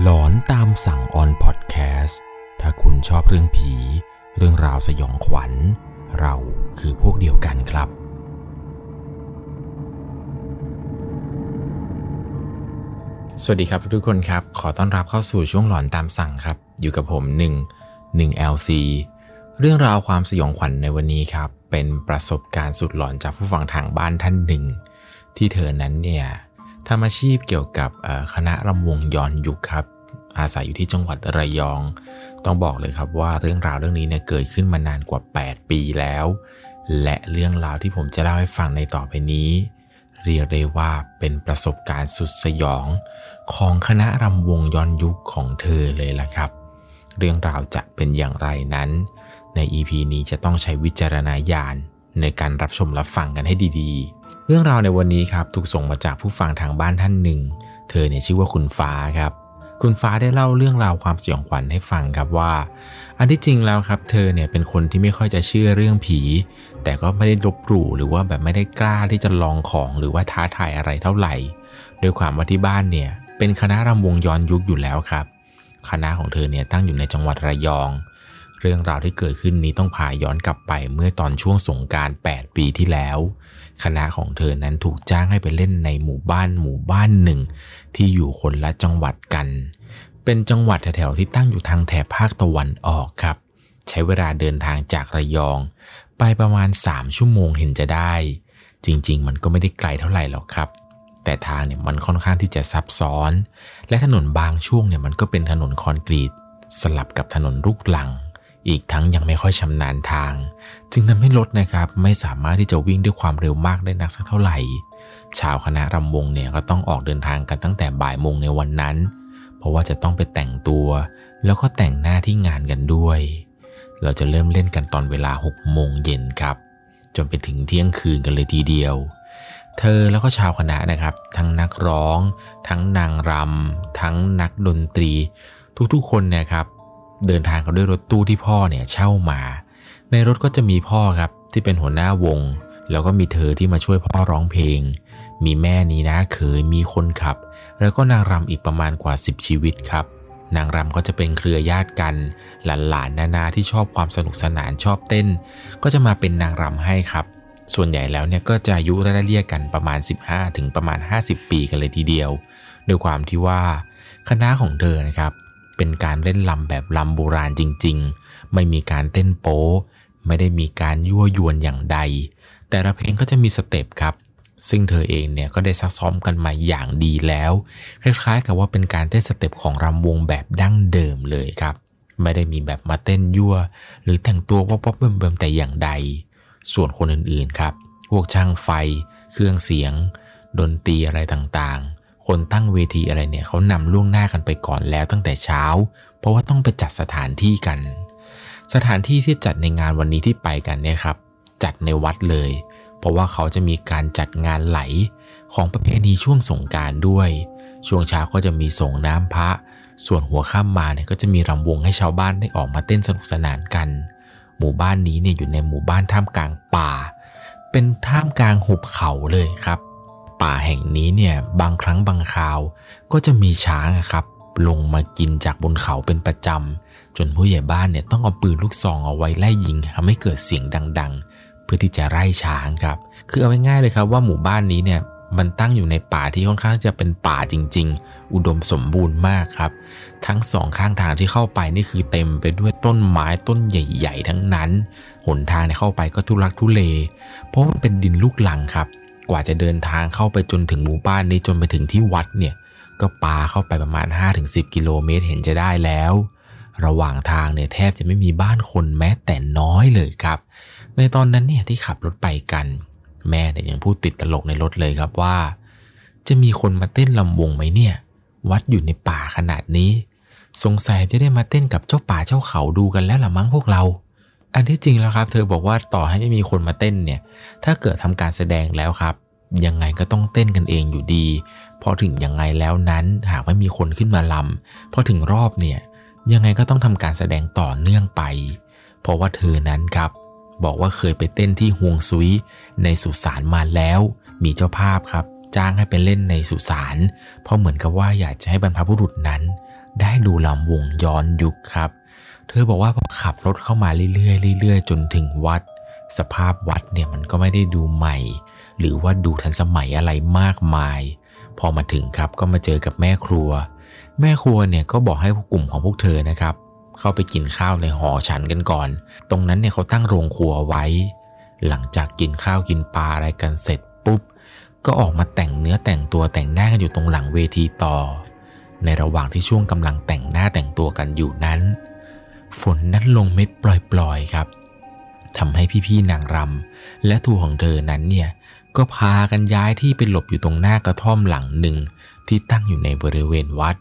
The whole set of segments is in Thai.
หลอนตามสั่งออนพอดแคสต์ถ้าคุณชอบเรื่องผี เรื่องราวสยองขวัญ เราคือพวกเดียวกันครับ สวัสดีครับทุกคนครับ ขอต้อนรับเข้าสู่ช่วงหลอนตามสั่งครับ อยู่กับผม1 1 LC เรื่องราวความสยองขวัญในวันนี้ครับ เป็นประสบการณ์สุดหลอนจากผู้ฟังทางบ้านท่านหนึ่ง ที่เธอนั้นเนี่ย ทำอาชีพเกี่ยวกับคณะรำวงย้อนยุคครับ อาศัยอยู่ที่จังหวัดระยอง ต้องบอกเลยครับว่าเรื่องราวเรื่องนี้เนี่ยเกิดขึ้นมานานกว่า 8 ปีแล้ว และเรื่องราวที่ผมจะเล่าให้ฟังในต่อไปนี้ เรียกได้ว่าเป็นประสบการณ์สุดสยอง ของคณะรำวงย้อนยุคของเธอเลยล่ะครับ เรื่องราวจะเป็นอย่างไรนั้น ใน EP นี้จะต้องใช้วิจารณญาณในการรับชมรับฟังกันให้ดีๆ รื่องราวในวันนี้ครับถูกส่งมาจากผู้ฟังทางบ้านท่านหนึ่ง เธอเนี่ยชื่อว่าคุณฟ้าครับ คุณฟ้าได้เล่าเรื่องราวความสยองขวัญให้ฟังครับว่า อันที่จริงแล้วครับ เธอเนี่ยเป็นคนที่ไม่ค่อยจะเชื่อเรื่องผี แต่ก็ไม่ได้ลบหลู่หรือว่าแบบไม่ได้กล้าที่จะลองของหรือว่าท้าทายอะไรเท่าไหร่โดยความว่าที่บ้านเนี่ยเป็นคณะรำวงย้อนยุคอยู่แล้วครับ คณะของเธอเนี่ยตั้งอยู่ในจังหวัดระยอง เรื่องราวที่เกิดขึ้นนี้ต้องพาย้อนกลับไปเมื่อตอนช่วงสงการ 8 ปีที่แล้ว คณะของเธอนั้นถูกจ้างให้ไปเล่นในหมู่บ้านหมู่บ้านหนึ่ง ที่อยู่คนละจังหวัดกัน เป็นจังหวัดแถวๆที่ตั้งอยู่ทางแถบภาคตะวันออกครับ ใช้เวลาเดินทางจากระยอง ไปประมาณ 3 ชั่วโมงเห็นจะได้ จริงๆ มันก็ไม่ได้ไกลเท่าไหร่หรอกครับแต่ทางเนี่ยมันค่อนข้างที่จะซับซ้อน และถนนบางช่วงเนี่ยมันก็เป็นถนนคอนกรีต สลับกับถนนลูกหลัง อีกทั้งยังไม่ค่อยชำนาญทาง จึงทำให้รถนะครับไม่สามารถที่จะวิ่งด้วยความเร็วมากได้นักสักเท่าไหร่ ชาวคณะรำวงเนี่ยก็ต้องออกเดินทางกันตั้งแต่บ่ายโมงในวันนั้น เพราะว่าจะต้องไปแต่งตัว แล้วก็แต่งหน้าที่งานกันด้วย เราจะเริ่มเล่นกันตอนเวลา6โมงเย็นครับ จนไปถึงเที่ยงคืนกันเลยทีเดียว เธอแล้วก็ชาวคณะนะครับ ทั้งนักร้อง ทั้งนางรำทั้งนักดนตรี ทุกๆคนเนี่ยครับ เดินทางกันด้วยรถตู้ที่พ่อเนี่ยเช่ามา ในรถก็จะมีพ่อครับที่เป็นหัวหน้าวง แล้วก็มีเธอที่มาช่วยพ่อร้องเพลง มีแม่นี้นะเคยมีคนขับ แล้วก็นางรำอีกประมาณกว่า 10 ชีวิตครับ นางรำก็จะเป็นเครือญาติกัน หลานๆนานาที่ชอบความสนุกสนานชอบเต้น ก็จะมาเป็นนางรำให้ครับ ส่วนใหญ่แล้วเนี่ยก็จะอายุไล่เรียงกันประมาณ 15 ถึงประมาณ 50 ปีกันเลยทีเดียวด้วยความที่ว่าคณะของเธอนะครับ เป็นการเล่นรำแบบรำโบราณจริง ๆ ไม่มีการเต้นโป๊ไม่ได้มีการยั่วยวนอย่างใด แต่ละเพลงก็จะมี step ครับ ซึ่งเธอเองเนี่ยก็ได้ซักซ้อมกันมาอย่างดีแล้ว คล้ายๆกับว่าเป็นการเต้น step ของรำวงแบบดั้งเดิมเลยครับ ไม่ได้มีแบบมาเต้นยั่ว หรือแต่งตัวว่าป๊อปเบิ่มๆแต่อย่างใด ส่วนคนอื่นๆครับ พวกช่างไฟ เครื่องเสียง ดนตรีอะไรต่างๆ คนตั้งเวทีอะไรเนี่ยเขานำล่วงหน้ากันไปก่อนแล้วตั้งแต่เช้า เพราะว่าต้องไปจัดสถานที่กัน สถานที่ที่จัดในงานวันนี้ที่ไปกันเนี่ยครับ จัดในวัดเลย เพราะว่าเขาจะมีการจัดงานไหลของประเพณีช่วงสงการด้วย ช่วงเช้าก็จะมีส่งน้ำพระ ส่วนหัวค่ำมาเนี่ยก็จะมีรำวงให้ชาวบ้านได้ออกมาเต้นสนุกสนานกัน หมู่บ้านนี้เนี่ยอยู่ในหมู่บ้านท่ามกลางป่า เป็นท่ามกลางหุบเขาเลยครับ ป่าแห่งนี้เนี่ยบางครั้งบางคราวก็จะมีช้างครับ ลงมากินจากบนเขาเป็นประจำจนผู้ใหญ่บ้านเนี่ยต้องเอาปืนลูกซองเอาไว้ไล่ยิงทำให้เกิดเสียงดัง ๆ เพื่อที่จะไล่ช้างครับ คือเอาง่ายๆเลยครับว่าหมู่บ้านนี้เนี่ยมันตั้งอยู่ในป่าที่ค่อนข้างจะเป็นป่าจริง ๆ อุดมสมบูรณ์มากครับ ทั้งสองข้างทางที่เข้าไปนี่คือเต็มไปด้วยต้นไม้ต้นใหญ่ ๆ ทั้งนั้น หนทางเนี่ยเข้าไปก็ทุลักทุเล เพราะมันเป็นดินลูกหลังครับ กว่าจะเดินทางเข้าไปจนถึงหมู่บ้านนี้จนไปถึงที่วัดเนี่ย ก็ปาเข้าไปประมาณ 5-10 กิโลเมตรเห็นจะได้แล้ว ระหว่างทางเนี่ยแทบจะไม่มีบ้านคนแม้แต่น้อยเลยครับ ในตอนนั้นเนี่ยที่ขับรถไปกัน แม่เนี่ยยังพูดติดตลกในรถเลยครับว่า จะมีคนมาเต้นลำวงไหมเนี่ย วัดอยู่ในป่าขนาดนี้ สงสัยจะได้มาเต้นกับเจ้าป่าเจ้าเขาดูกันแล้วละมั้งพวกเรา อันที่จริงแล้วครับ เธอบอกว่าต่อให้ไม่มีคนมาเต้นเนี่ย ถ้าเกิดทำการแสดงแล้วครับ ยังไงก็ต้องเต้นกันเองอยู่ดี พอถึงยังไงแล้วนั้นหากไม่มีคนขึ้นมาลำพอถึงรอบเนี่ยยังไงก็ต้องทำการแสดงต่อเนื่องไป เพราะว่าเธอนั้นครับ บอกว่าเคยไปเต้นที่ฮวงซุยในสุสานมาแล้ว มีเจ้าภาพครับ จ้างให้ไปเล่นในสุสานเพราะเหมือนกับว่าอยากจะให้บรรพบุรุษนั้น ได้ดูลำวงย้อนยุคครับ เธอบอกว่าพอขับรถเข้ามาเรื่อยๆเรื่อยๆ จนถึงวัด สภาพวัดเนี่ยมันก็ไม่ได้ดูใหม่ หรือว่าดูทันสมัยอะไรมากมาย พอมาถึงครับก็มาเจอกับแม่ครัว แม่ครัวเนี่ยก็บอกให้กลุ่มของพวกเธอนะครับ เข้าไปกินข้าวในหอฉันกันก่อน ตรงนั้นเนี่ยเขาตั้งโรงครัวไว้ หลังจากกินข้าวกินปลาอะไรกันเสร็จปุ๊บก็ออกมาแต่งเนื้อแต่งตัวแต่งหน้ากันอยู่ตรงหลังเวทีต่อ ในระหว่างที่ช่วงกำลังแต่งหน้าแต่งตัวกันอยู่นั้น ฝนนั้นลงเม็ดปล่อยๆครับทำให้พี่ๆนางรำและตัวของเธอนั้นเนี่ยก็พากันย้ายที่ไปหลบอยู่ตรงหน้ากระท่อมหลังหนึ่งที่ตั้งอยู่ในบริเวณวัด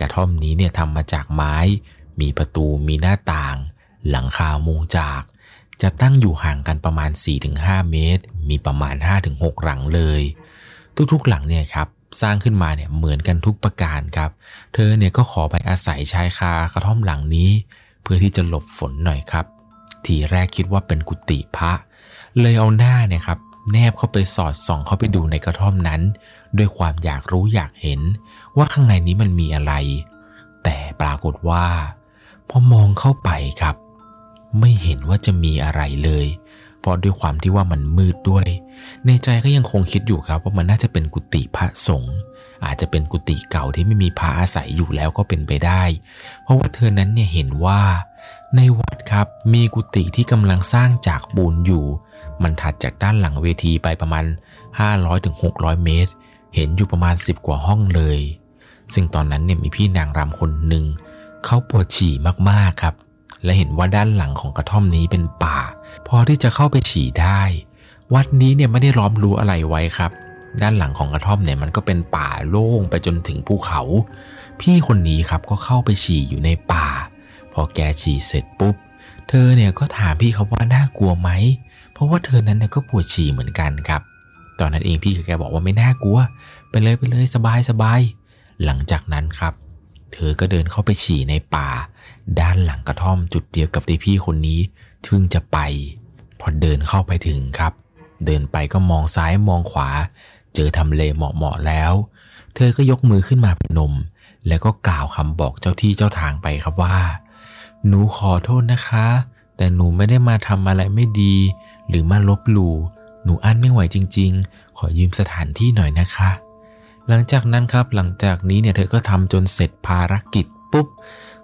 กระท่อมนี้เนี่ยทำมาจากไม้ มีประตูมีหน้าต่าง หลังคามุงจาก จะตั้งอยู่ห่างกันประมาณ 4-5 เมตร มีประมาณ 5-6 หลังเลย ทุกๆหลังเนี่ยครับสร้างขึ้นมาเนี่ยเหมือนกันทุกประการครับ เธอเนี่ยก็ขอไปอาศัยชายคากระท่อมหลังนี้ เพื่อที่จะหลบฝนหน่อยครับ ทีแรกคิดว่าเป็นกุฏิพระ เลยเอาหน้าเนี่ยครับ แนบเข้าไปสอดส่องเข้าไปดูในกระท่อมนั้น ด้วยความอยากรู้อยากเห็น ว่าข้างในนี้มันมีอะไร แต่ปรากฏว่าพอมองเข้าไปครับ ไม่เห็นว่าจะมีอะไรเลย เพราะด้วยความที่ว่ามันมืดด้วย ในใจก็ยังคงคิดอยู่ครับว่ามันน่าจะเป็นกุฏิพระสงฆ์อาจจะเป็นกุฏิเก่าที่ไม่มีพระอาศัยอยู่แล้วก็เป็นไปได้ เพราะว่าเธอนั้นเนี่ยเห็นว่า ในวัดครับมีกุฏิที่กำลังสร้างจากปูนอยู่ มันถัดจากด้านหลังเวทีไปประมาณ 500-600 เมตร เห็นอยู่ประมาณ 10 กว่าห้องเลย ซึ่งตอนนั้นเนี่ยมีพี่นางรำคนหนึ่งเขาปวดฉี่มากๆครับ และเห็นว่าด้านหลังของกระท่อมนี้เป็นป่า พอที่จะเข้าไปฉี่ได้ วัดนี้เนี่ยไม่ได้ล้อมรั้วอะไรไว้ครับ ด้านหลังของกระท่อมเนี่ยมันก็เป็นป่าโล่งไปจนถึงภูเขา พี่คนนี้ครับก็เข้าไปฉี่อยู่ในป่า พอแกฉี่เสร็จปุ๊บ เธอเนี่ยก็ถามพี่เขาว่าน่ากลัวไหม เพราะว่าเธอนั้นเนี่ยก็ปวดฉี่เหมือนกันครับ ตอนนั้นเองพี่กับแกบอกว่าไม่น่ากลัว ไปเลยไปเลยสบายสบายหลังจากนั้นครับ เธอก็เดินเข้าไปฉี่ในป่า ด้านหลังกระท่อมจุดเดียวกับที่พี่คนนี้ เพิ่งจะไป พอเดินเข้าไปถึงครับ เดินไปก็มองซ้ายมองขวา เจอทำเลเหมาะๆแล้ว เธอก็ยกมือขึ้นมาเป็นนม แล้วก็กล่าวคำบอกเจ้าที่เจ้าทางไปครับว่า หนูขอโทษนะคะ แต่หนูไม่ได้มาทำอะไรไม่ดี หรือมาลบหลู่หนูอั้นไม่ไหวจริง ๆ ขอยืมสถานที่หน่อยนะคะ หลังจากนั้นครับหลังจากนี้เนี่ยเธอก็ทำจนเสร็จภารกิจปุ๊บ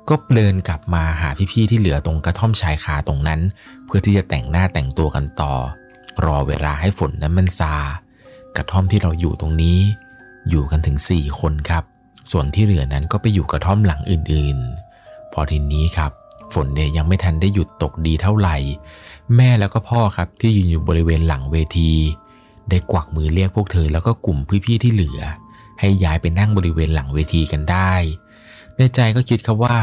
ก็เดินกลับมาหาพี่ๆที่เหลือตรงกระท่อมชายคาตรงนั้น เพื่อที่จะแต่งหน้าแต่งตัวกันต่อ รอเวลาให้ฝนนั้นมันซา กระท่อมที่เราอยู่ตรงนี้ อยู่กันถึง 4 คนครับ ส่วนที่เหลือนั้นก็ไปอยู่กระท่อมหลังอื่นๆ พอทีนี้ครับ ฝนเนี่ยยังไม่ทันได้หยุดตกดีเท่าไหร่ แม่แล้วก็พ่อครับที่ยืนอยู่บริเวณหลังเวที ได้กวักมือเรียกพวกเธอแล้วก็กลุ่มพี่ๆที่เหลือ ให้ย้ายไปนั่งบริเวณหลังเวทีกันได้ ในใจก็คิดครับว่า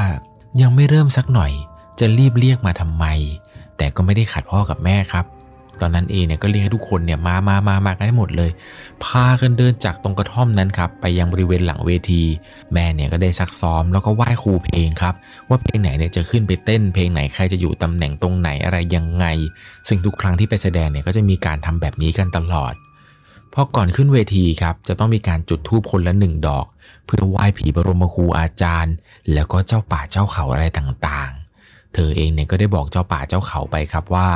ยังไม่เริ่มสักหน่อย จะรีบเรียกมาทำไม แต่ก็ไม่ได้ขัดพ่อกับแม่ครับ ตอนนั้นเองเนี่ยก็เรียกให้ทุกคนเนี่ยมามามามากันให้หมดเลย พากันเดินจากตรงกระท่อมนั้นครับไปยังบริเวณหลังเวที แม่เนี่ยก็ได้ซักซ้อมแล้วก็ไหว้ครูเพลงครับ ว่าเพลงไหนเนี่ยจะขึ้นไปเต้น เพลงไหนใครจะอยู่ตำแหน่งตรงไหนอะไรยังไง ซึ่งทุกครั้งที่ไปแสดงเนี่ยก็จะมีการทำแบบนี้กันตลอด พอก่อนขึ้นเวทีครับจะต้องมีการจุดธูปคนละหนึ่งดอก เพื่อไหว้ผีบรมครูอาจารย์ แล้วก็เจ้าป่าเจ้าเขาอะไรต่างๆ เธอเองเนี่ยก็ได้บอกเจ้าป่าเจ้าเขาไปครับว่า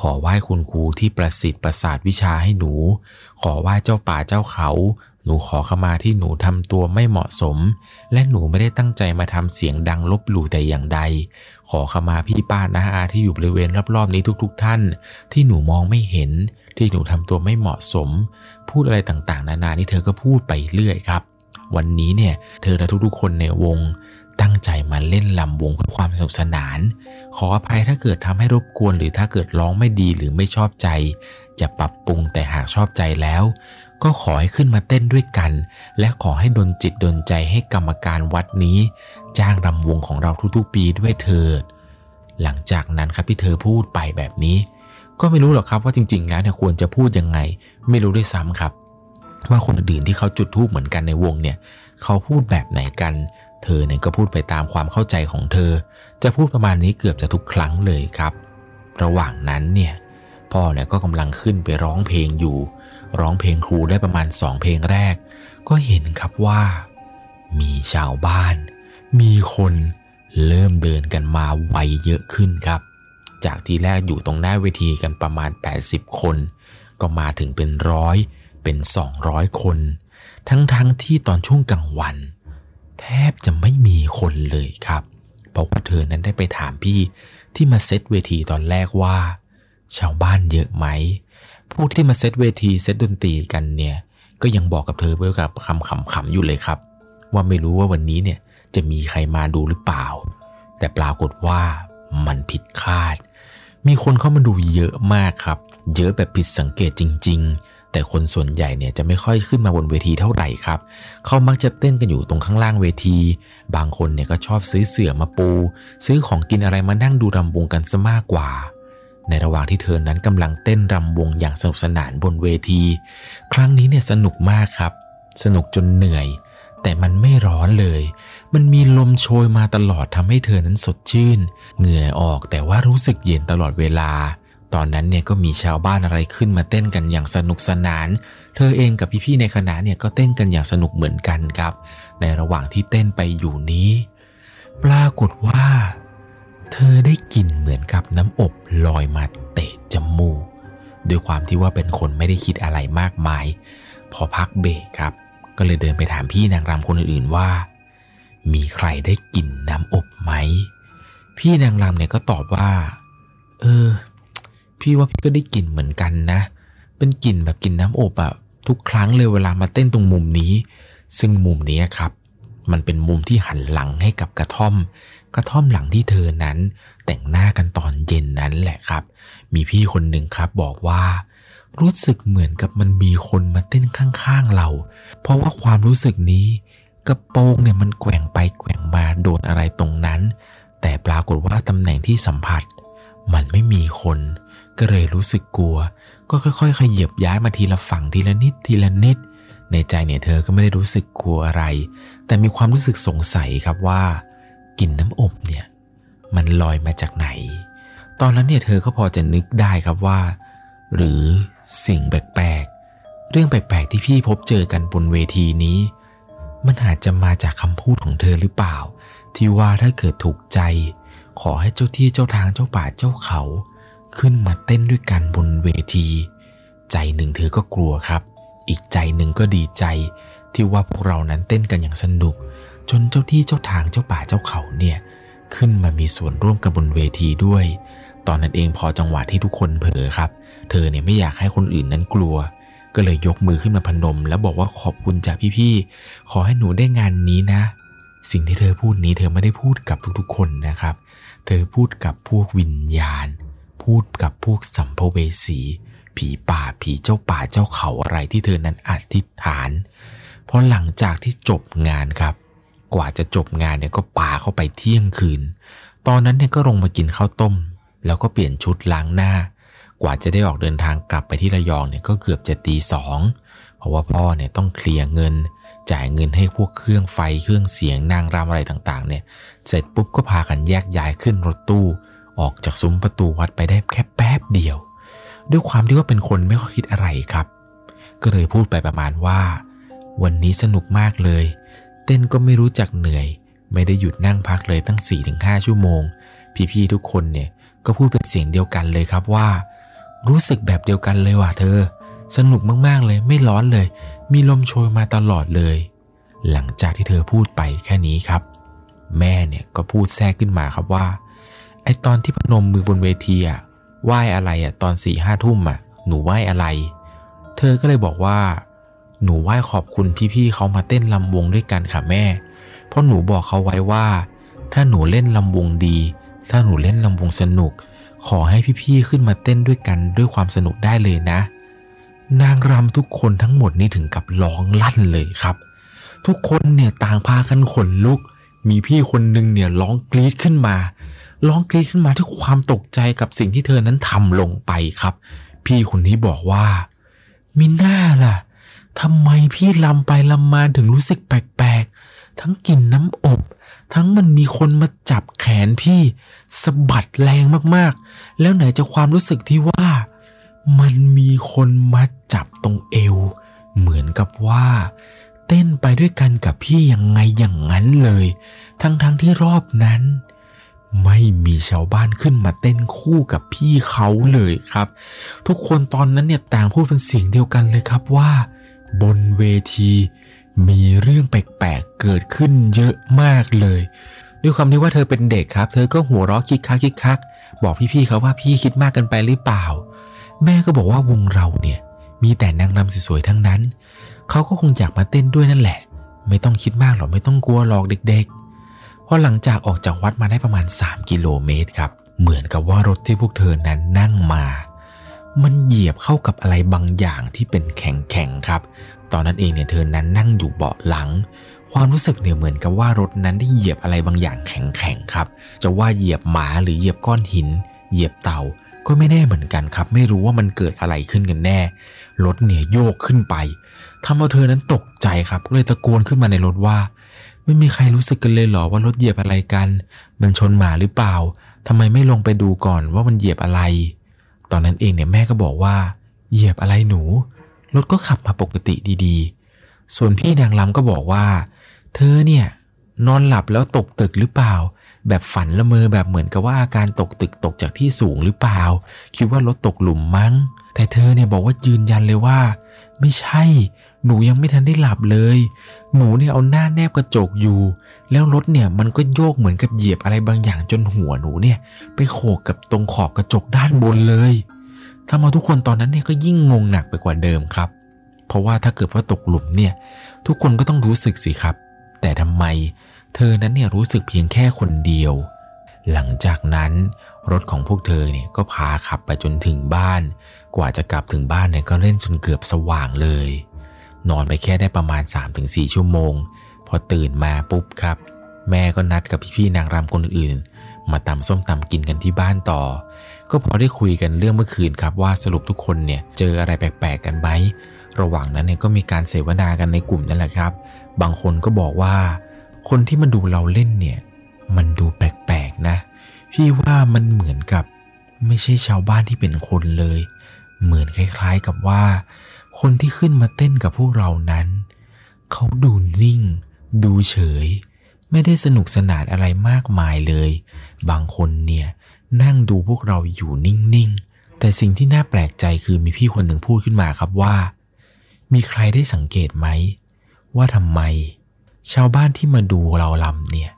ขอไหว้คุณครูที่ประสิทธิ์ประสาทวิชาให้หนู ขอไหว้เจ้าป่าเจ้าเขา หนูขอขมาที่หนูทำตัวไม่เหมาะสม และหนูไม่ได้ตั้งใจมาทำเสียงดังลบหลู่แต่อย่างใด ขอขมาพี่ป้านาอาที่อยู่บริเวณรอบๆนี้ทุก ๆ ท่าน ที่หนูมองไม่เห็น ที่หนูทำตัวไม่เหมาะสม พูดอะไรต่างๆ นานานี่เธอก็พูดไปเรื่อยครับ วันนี้เนี่ยเธอและทุกๆ คนในวงตั้งใจมาเล่นลำวงเพื่อความสนุกสนาน ขออภัยถ้าเกิดทำให้รบกวน หรือถ้าเกิดร้องไม่ดีหรือไม่ชอบใจ จะปรับปรุงแต่หากชอบใจแล้ว ก็ขอให้ขึ้นมาเต้นด้วยกัน และขอให้ดนจิตดนใจให้กรรมการวัดนี้ จ้างรำวงของเราทุกๆ ปีด้วยเถิดหลังจากนั้นครับที่เธอพูดไปแบบนี้ ก็ไม่รู้หรอกครับว่าจริง ๆ แล้วเนี่ยควรจะพูดยังไง ไม่รู้ด้วยซ้ำครับ ว่าคนอื่นที่เขาจุดทูบเหมือนกันในวงเนี่ยเขาพูดแบบไหนกัน เธอเนี่ยก็พูดไปตามความเข้าใจของเธอ จะพูดประมาณนี้เกือบจะทุกครั้งเลยครับ ระหว่างนั้นเนี่ยพ่อเนี่ยก็กำลังขึ้นไปร้องเพลงอยู่ ร้องเพลงครูได้ประมาณสองเพลงแรก ก็เห็นครับว่า มีชาวบ้าน มีคนเริ่มเดินกันมาไวเยอะขึ้นครับ จากที่แรกอยู่ตรงหน้าเวทีกันประมาณ 80 คน ก็มาถึงเป็นร้อยเป็น 200 คน ทั้งๆทที่ตอนช่วงกลางวัน แทบจะไม่มีคนเลยครับเพราะว่าเธอนั้นได้ไปถามพี่ที่มาเซตเวทีตอนแรกว่า ชาวบ้านเยอะไหม ผู้ที่มาเซตเวทีเซตดนตรีกันเนี่ย ก็ยังบอกกับเธอเพื่อกับคำขำๆอยู่เลยครับ ว่าไม่รู้ว่าวันนี้เนี่ยจะมีใครมาดูหรือเปล่า แต่ปรากฏว่ามันผิดคาด มีคนเข้ามาดูเยอะมากครับ เยอะแบบผิดสังเกตจริง ๆ แต่คนส่วนใหญ่เนี่ยจะไม่ค่อยขึ้นมาบนเวทีเท่าไหร่ครับ เขามักจะเต้นกันอยู่ตรงข้างล่างเวที บางคนเนี่ยก็ชอบซื้อเสื่อมาปู ซื้อของกินอะไรมานั่งดูรำวงกันซะมากกว่า ในระหว่างที่เธอนั้นกำลังเต้นรำวงอย่างสนุกสนานบนเวที ครั้งนี้เนี่ยสนุกมากครับ สนุกจนเหนื่อย แต่มันไม่ร้อนเลย มันมีลมโชยมาตลอดทำให้เธอนั้นสดชื่น เหงื่อออกแต่ว่ารู้สึกเย็นตลอดเวลา ตอนนั้นเนี่ยก็มีชาวบ้านอะไรขึ้นมาเต้นกันอย่างสนุกสนาน เธอเองกับพี่ๆในคณะเนี่ยก็เต้นกันอย่างสนุกเหมือนกันครับ ในระหว่างที่เต้นไปอยู่นี้ ปรากฏว่า เธอได้กลิ่นเหมือนกับน้ำอบลอยมาเตะจมูกด้วยความที่ว่าเป็นคนไม่ได้คิดอะไรมากมาย พอพักเบรกครับ ก็เลยเดินไปถามพี่นางรำคนอื่นๆว่า มีใครได้กลิ่นน้ำอบไหม พี่นางรำเนี่ยก็ตอบว่า เออ พี่ว่าพี่ก็ได้กลิ่นเหมือนกันนะ เป็นกลิ่นแบบกลิ่นน้ำอบอะทุกครั้งเลยเวลามาเต้นตรงมุมนี้ ซึ่งมุมนี้ครับ มันเป็นมุมที่หันหลังให้กับกระท่อม กระท่อมหลังที่เธอนั้น แต่งหน้ากันตอนเย็นนั้นแหละครับ มีพี่คนหนึ่งครับบอกว่ารู้สึกเหมือนกับมันมีคนมาเต้นข้างๆเรา เพราะว่าความรู้สึกนี้ กระโปรงเนี่ยมันแกว่งไปแกว่งมาโดนอะไรตรงนั้น แต่ปรากฏว่าตำแหน่งที่สัมผัส มันไม่มีคน ก็เลยรู้สึกกลัว ก็ค่อยๆขยับย้ายมาทีละฝั่งทีละนิดทีละนิด ในใจเนี่ยเธอก็ไม่ได้รู้สึกกลัวอะไร แต่มีความรู้สึกสงสัยครับว่ากลิ่นน้ำอบเนี่ยมันลอยมาจากไหน ตอนนั้นเนี่ยเธอก็พอจะนึกได้ครับว่า หรือสิ่งแปลกๆเรื่องแปลกๆที่พี่พบเจอกันบนเวทีนี้ มันอาจจะมาจากคำพูดของเธอหรือเปล่า ที่ว่าถ้าเกิดถูกใจ ขอให้เจ้าที่เจ้าทางเจ้าป่าเจ้าเขา ขึ้นมาเต้นด้วยกันบนเวที ใจหนึ่งเธอก็กลัวครับ อีกใจหนึ่งก็ดีใจ ที่ว่าพวกเรานั้นเต้นกันอย่างสนุก จนเจ้าที่เจ้าทางเจ้าป่าเจ้าเขาเนี่ยขึ้นมามีส่วนร่วมกันบนเวทีด้วย ตอนนั้นเองพอจังหวะที่ทุกคนเผลอครับ เธอเนี่ยไม่อยากให้คนอื่นนั้นกลัว ก็เลยยกมือขึ้นมาพนม แล้วบอกว่าขอบคุณจากพี่ๆ ขอให้หนูได้งานนี้นะ สิ่งที่เธอพูดนี้เธอไม่ได้พูดกับทุกๆคนนะครับ เธอพูดกับพวกวิญญาณ พูดกับพวกสัมภเวสี ผีป่าผีเจ้าป่าเจ้าเขาอะไรที่เธอนั้นอธิษฐานเพราะหลังจากที่จบงานครับ กว่าจะจบงานเนี่ยก็ป่าเข้าไปเที่ยงคืน ตอนนั้นเนี่ยก็ลงมากินข้าวต้ม แล้วก็เปลี่ยนชุดล้างหน้า กว่าจะได้ออกเดินทางกลับไปที่ระยองเนี่ยก็เกือบจะตีสองเพราะว่าพ่อเนี่ยต้องเคลียร์เงิน จ่ายเงินให้พวกเครื่องไฟเครื่องเสียงนางรำอะไรต่างๆ เนี่ย เสร็จปุ๊บก็พากันแยกย้ายขึ้นรถตู้ ออกจากซุ้มประตูวัดไปได้แค่แป๊บเดียว ด้วยความที่ว่าเป็นคนไม่ค่อยคิดอะไรครับ ก็เลยพูดไปประมาณว่า วันนี้สนุกมากเลย เต้นก็ไม่รู้จักเหนื่อย ไม่ได้หยุดนั่งพักเลยตั้ง 4-5 ชั่วโมง พี่ๆทุกคนเนี่ยก็พูดเป็นเสียงเดียวกันเลยครับว่า รู้สึกแบบเดียวกันเลยว่ะเธอ สนุกมากๆเลยไม่ร้อนเลย มีลมโชยมาตลอดเลย หลังจากที่เธอพูดไปแค่นี้ครับ แม่เนี่ยก็พูดแทรกขึ้นมาครับว่า ไอตอนที่พนมมือบนเวทีอะไหว้อะไรอะตอนสี่ห้าทุ่มอะหนูไหว้อะไร เธอก็เลยบอกว่า หนูไหว้ขอบคุณพี่ๆเขามาเต้นลำวงด้วยกันค่ะแม่ เพราะหนูบอกเขาไว้ว่า ถ้าหนูเล่นลำวงดี ถ้าหนูเล่นลำวงสนุก ขอให้พี่ๆขึ้นมาเต้นด้วยกันด้วยความสนุกได้เลยนะ นางรำทุกคนทั้งหมดนี่ถึงกับร้องลั่นเลยครับ ทุกคนเนี่ยต่างพากันขนลุก มีพี่คนหนึ่งเนี่ยร้องกรี๊ดขึ้นมาร้องกรี๊ดขึ้นมาด้วยความตกใจกับสิ่งที่เธอนั้นทำลงไปครับ พี่คนนี้บอกว่ามิน่าล่ะทำไมพี่ลำไปลำมาถึงรู้สึกแปลก ทั้งกลิ่นน้ำอบ ทั้งมันมีคนมาจับแขนพี่สะบัดแรงมากๆ แล้วไหนจะความรู้สึกที่ว่า มันมีคนมาจับตรงเอว เหมือนกับว่า เต้นไปด้วยกันกับพี่ยังไงอย่างนั้นเลย ทั้งๆทที่รอบนั้น ไม่มีชาวบ้านขึ้นมาเต้นคู่กับพี่เขาเลยครับ ทุกคนตอนนั้นเนี่ยต่างพูดเป็นเสียงเดียวกันเลยครับว่า บนเวที มีเรื่องแปลกๆเกิดขึ้นเยอะมากเลย ด้วยความที่ว่าเธอเป็นเด็กครับ เธอก็หัวเราะคิกคักคิกคัก บอกพี่ๆเขาว่าพี่คิดมากกันไปหรือเปล่า แม่ก็บอกว่าวงเราเนี่ย มีแต่นางรำสวยๆทั้งนั้น เขาก็คงอยากมาเต้นด้วยนั่นแหละ ไม่ต้องคิดมากหรอกไม่ต้องกลัวหรอกเด็กๆพอหลังจากออกจากวัดมาได้ประมาณ 3 กิโลเมตรครับ เหมือนกับว่ารถที่พวกเธอนั้นนั่งมามันเหยียบเข้ากับอะไรบางอย่างที่เป็นแข็งๆครับ ตอนนั้นเองเนี่ยเธอนั้นนั่งอยู่เบาะหลัง ความรู้สึกเนี่ยเหมือนกับว่ารถนั้นได้เหยียบอะไรบางอย่างแข็งๆครับ จะว่าเหยียบหมาหรือเหยียบก้อนหิน เหยียบเต่าก็ไม่แน่เหมือนกันครับ ไม่รู้ว่ามันเกิดอะไรขึ้นกันแน่ รถเนี่ยโยกขึ้นไปทำเอาเธอนั้นตกใจครับก็เลยตะโกนขึ้นมาในรถว่า ไม่มีใครรู้สึกกันเลยเหรอว่ารถเหยียบอะไรกัน มันชนหมาหรือเปล่าทำไมไม่ลงไปดูก่อนว่ามันเหยียบอะไร ตอนนั้นเองเนี่ยแม่ก็บอกว่า เหยียบอะไรหนู รถก็ขับมาปกติดีๆ ส่วนพี่นางลำก็บอกว่า เธอเนี่ยนอนหลับแล้วตกตึกหรือเปล่า แบบฝันละเมอแบบเหมือนกับว่าอาการตกตึกตกจากที่สูงหรือเปล่า คิดว่ารถตกหลุมมั้ง แต่เธอเนี่ยบอกว่ายืนยันเลยว่า ไม่ใช่ หนูยังไม่ทันได้หลับเลย หนูเนี่ยเอาหน้าแนบกระจกอยู่ แล้วรถเนี่ยมันก็โยกเหมือนกับเหยียบอะไรบางอย่างจนหัวหนูเนี่ย ไปโขกกับตรงขอบกระจกด้านบนเลย ทำเอาทุกคนตอนนั้นเนี่ยก็ยิ่งงงหนักไปกว่าเดิมครับ เพราะว่าถ้าเกิดว่าตกหลุมเนี่ย ทุกคนก็ต้องรู้สึกสิครับ แต่ทำไมเธอนั้นเนี่ยรู้สึกเพียงแค่คนเดียว หลังจากนั้นรถของพวกเธอเนี่ยก็พาขับไปจนถึงบ้าน กว่าจะกลับถึงบ้านเนี่ยก็เล่นจนเกือบสว่างเลย นอนไปแค่ได้ประมาณ 3-4 ชั่วโมง พอตื่นมาปุ๊บครับ แม่ก็นัดกับพี่ๆนางรำคนอื่นๆมาตำส้มตำกินกันที่บ้านต่อ ก็พอได้คุยกันเรื่องเมื่อคืนครับว่าสรุปทุกคนเนี่ยเจออะไรแปลกๆกันไหมระหว่างนั้นเนี่ยก็มีการเสวนากันในกลุ่มนั่นแหละครับ บางคนก็บอกว่า คนที่มาดูเราเล่นเนี่ย มันดูแปลกๆนะ พี่ว่ามันเหมือนกับไม่ใช่ชาวบ้านที่เป็นคนเลย เหมือนคล้ายๆกับว่า คนที่ขึ้นมาเต้นกับพวกเรานั้น เขาดูนิ่ง ดูเฉย ไม่ได้สนุกสนานอะไรมากมายเลย บางคนเนี่ย นั่งดูพวกเราอยู่นิ่งๆ แต่สิ่งที่น่าแปลกใจคือมีพี่คนหนึ่งพูดขึ้นมาครับว่า มีใครได้สังเกตไหม ว่าทำไม ชาวบ้านที่มาดูเราลำเนี่ย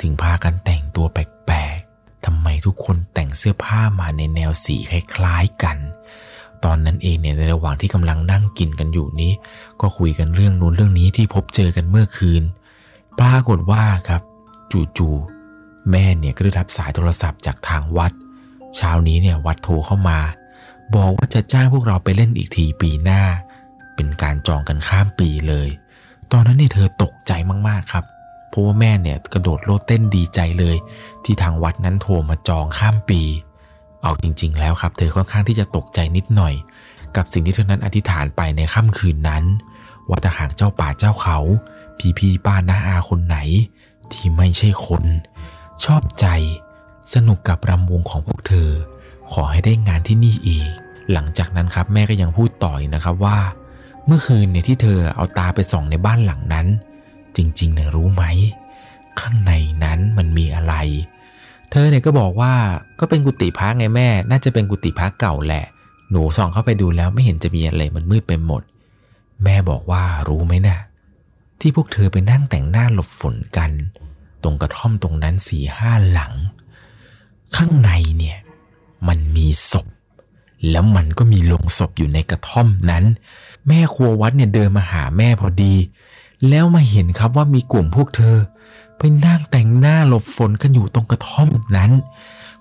ถึงพากันแต่งตัวแปลกๆทำไมทุกคนแต่งเสื้อผ้ามาในแนวสีคล้ายๆกัน ตอนนั้นเองเนี่ยในระหว่างที่กำลังนั่งกินกันอยู่นี้ ก็คุยกันเรื่องนู้นเรื่องนี้ที่พบเจอกันเมื่อคืน ปรากฏว่าครับ จู่ๆ แม่เนี่ยก็ได้รับสายโทรศัพท์จากทางวัด เช้านี้เนี่ยวัดโทรเข้ามา บอกว่าจะจ้างพวกเราไปเล่นอีกทีปีหน้า เป็นการจองกันข้ามปีเลย ตอนนั้นเนี่ยเธอตกใจมากๆครับ เพราะว่าแม่เนี่ยกระโดดโลดเต้นดีใจเลย ที่ทางวัดนั้นโทรมาจองข้ามปี เอาจริง ๆ แล้วครับ เธอค่อนข้างที่จะตกใจนิดหน่อย กับสิ่งที่เธอนั้นอธิษฐานไปในค่ำคืนนั้น ว่าถ้าหากเจ้าป่าเจ้าเขา พี่พี่ป้าน้าอาคนไหน ที่ไม่ใช่คน ชอบใจ สนุกกับรำวงของพวกเธอ ขอให้ได้งานที่นี่อีก หลังจากนั้นครับแม่ก็ยังพูดต่อยนะครับว่า เมื่อคืนเนี่ยที่เธอเอาตาไปส่องในบ้านหลังนั้น จริงๆเนี่ยรู้ไหม ข้างในนั้นมันมีอะไร เธอเนี่ยก็บอกว่าก็เป็นกุฏิพักไงแม่ น่าจะเป็นกุฏิพักเก่าแหละ หนูส่องเข้าไปดูแล้วไม่เห็นจะมีอะไรมันมืดไปหมด แม่บอกว่ารู้ไหมนะที่พวกเธอไปนั่งแต่งหน้าหลบฝนกัน ตรงกระท่อมตรงนั้นสี่ห้าหลัง ข้างในเนี่ย มันมีศพ แล้วมันก็มีลงศพอยู่ในกระท่อมนั้น แม่ครัววัดเนี่ยเดินมาหาแม่พอดี แล้วมาเห็นครับว่ามีกลุ่มพวกเธอ ไปนั่งแต่งหน้าหลบฝนกันอยู่ตรงกระท่อมนั้น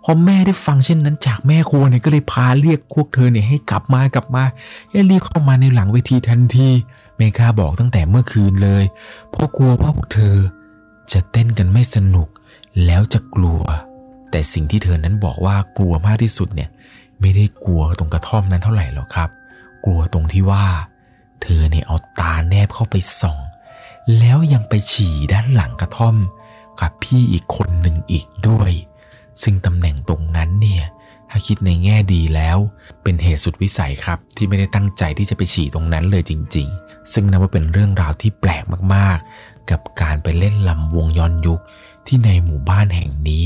พอแม่ได้ฟังเช่นนั้นจากแม่ครัวเนี่ยก็เลยพาเรียกพวกเธอเนี่ยให้กลับมากลับมาให้รีบเข้ามาในหลังเวทีทันทีเมกาบอกตั้งแต่เมื่อคืนเลยเพราะกลัวว่าพวกเธอ จะเต้นกันไม่สนุก แล้วจะกลัว แต่สิ่งที่เธอนั้นบอกว่ากลัวมากที่สุดเนี่ยไม่ได้กลัวตรงกระท่อมนั้นเท่าไหร่หรอกครับ กลัวตรงที่ว่า เธอเนี่ยเอาตาแนบเข้าไปส่อง แล้วยังไปฉี่ด้านหลังกระท่อม กับพี่อีกคนหนึ่งอีกด้วย ซึ่งตำแหน่งตรงนั้นเนี่ยถ้าคิดในแง่ดีแล้ว เป็นเหตุสุดวิสัยครับ ที่ไม่ได้ตั้งใจที่จะไปฉี่ตรงนั้นเลยจริง ๆ ซึ่งนับว่าเป็นเรื่องราวที่แปลกมากๆ กับการไปเล่นลำวงย้อนยุคที่ในหมู่บ้านแห่งนี้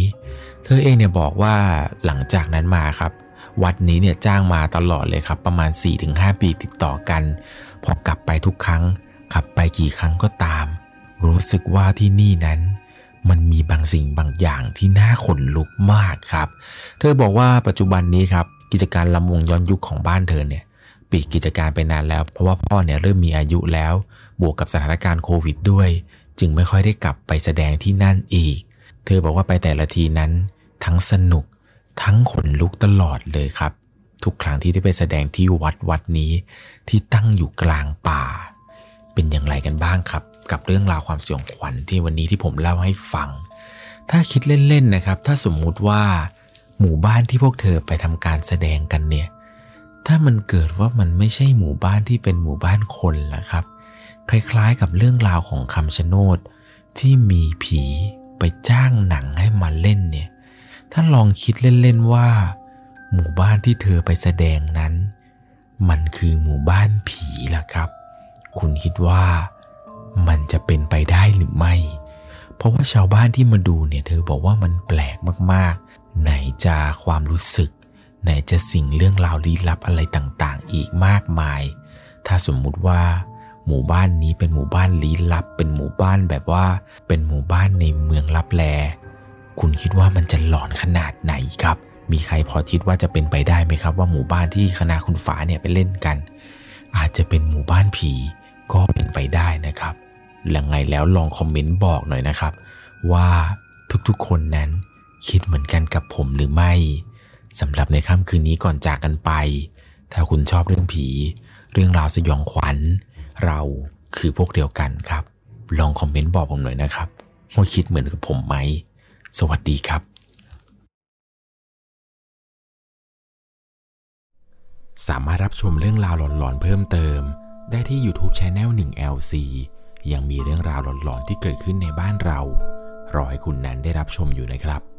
เธอเองเนี่ยบอกว่าหลังจากนั้นมาครับ วัดนี้เนี่ยจ้างมาตลอดเลยครับ ประมาณ 4-5 ปีติดต่อกัน พอกลับไปทุกครั้งขับไปกี่ครั้งก็ตาม รู้สึกว่าที่นี่นั้นมันมีบางสิ่งบางอย่างที่น่าขนลุกมากครับ เธอบอกว่าปัจจุบันนี้ครับ กิจการลำวงย้อนยุคของบ้านเธอเนี่ยปิดกิจการไปนานแล้ว เพราะว่าพ่อเนี่ยเริ่มมีอายุแล้ว บวกกับสถานการณ์โควิดด้วย จึงไม่ค่อยได้กลับไปแสดงที่นั่นอีก เธอบอกว่าไปแต่ละทีนั้น ทั้งสนุก ทั้งขนลุกตลอดเลยครับ ทุกครั้งที่ได้ไปแสดงที่วัดวัดนี้ ที่ตั้งอยู่กลางป่า เป็นอย่างไรกันบ้างครับ กับเรื่องราวความสยองขวัญที่วันนี้ที่ผมเล่าให้ฟัง ถ้าคิดเล่นๆนะครับ ถ้าสมมุติว่าหมู่บ้านที่พวกเธอไปทำการแสดงกันเนี่ย ถ้ามันเกิดว่ามันไม่ใช่หมู่บ้านที่เป็นหมู่บ้านคนล่ะครับ คล้ายๆกับเรื่องราวของคำชะโนดที่มีผีไปจ้างหนังให้มาเล่นเนี่ย ถ้าลองคิดเล่นๆว่า หมู่บ้านที่เธอไปแสดงนั้น มันคือหมู่บ้านผีล่ะครับ คุณคิดว่ามันจะเป็นไปได้หรือไม่ เพราะว่าชาวบ้านที่มาดูเนี่ยเธอบอกว่ามันแปลกมากๆ ไหนจะความรู้สึก ไหนจะสิ่งเรื่องราวลี้ลับอะไรต่างๆ อีกมากมาย ถ้าสมมุติว่า หมู่บ้านนี้เป็นหมู่บ้านลี้ลับ เป็นหมู่บ้านแบบว่า เป็นหมู่บ้านในเมืองลับแล คุณคิดว่ามันจะหลอนขนาดไหนครับ มีใครพอคิดว่าจะเป็นไปได้ไหมครับ ว่าหมู่บ้านที่คณะคุณฟ้าเนี่ยไปเล่นกัน อาจจะเป็นหมู่บ้านผีก็เป็นไปได้นะครับยังไงแล้วลองคอมเมนต์บอกหน่อยนะครับ ว่าทุกๆคนนั้นคิดเหมือนกันกับผมหรือไม่สำหรับในค่ำคืนนี้ก่อนจากกันไป ถ้าคุณชอบเรื่องผี เรื่องราวสยองขวัญ เราคือพวกเดียวกันครับ ลองคอมเมนต์บอกผมหน่อยนะครับว่าคิดเหมือนกับผมไหม สวัสดีครับ สามารถรับชมเรื่องราวหลอนๆเพิ่มเติม ได้ที่ YouTube c h anel 1 LC ยังมีเรื่องราวหลอนๆที่เกิดขึ้นในบ้านเรา รอให้คุณนันได้รับชมอยู่นะครับ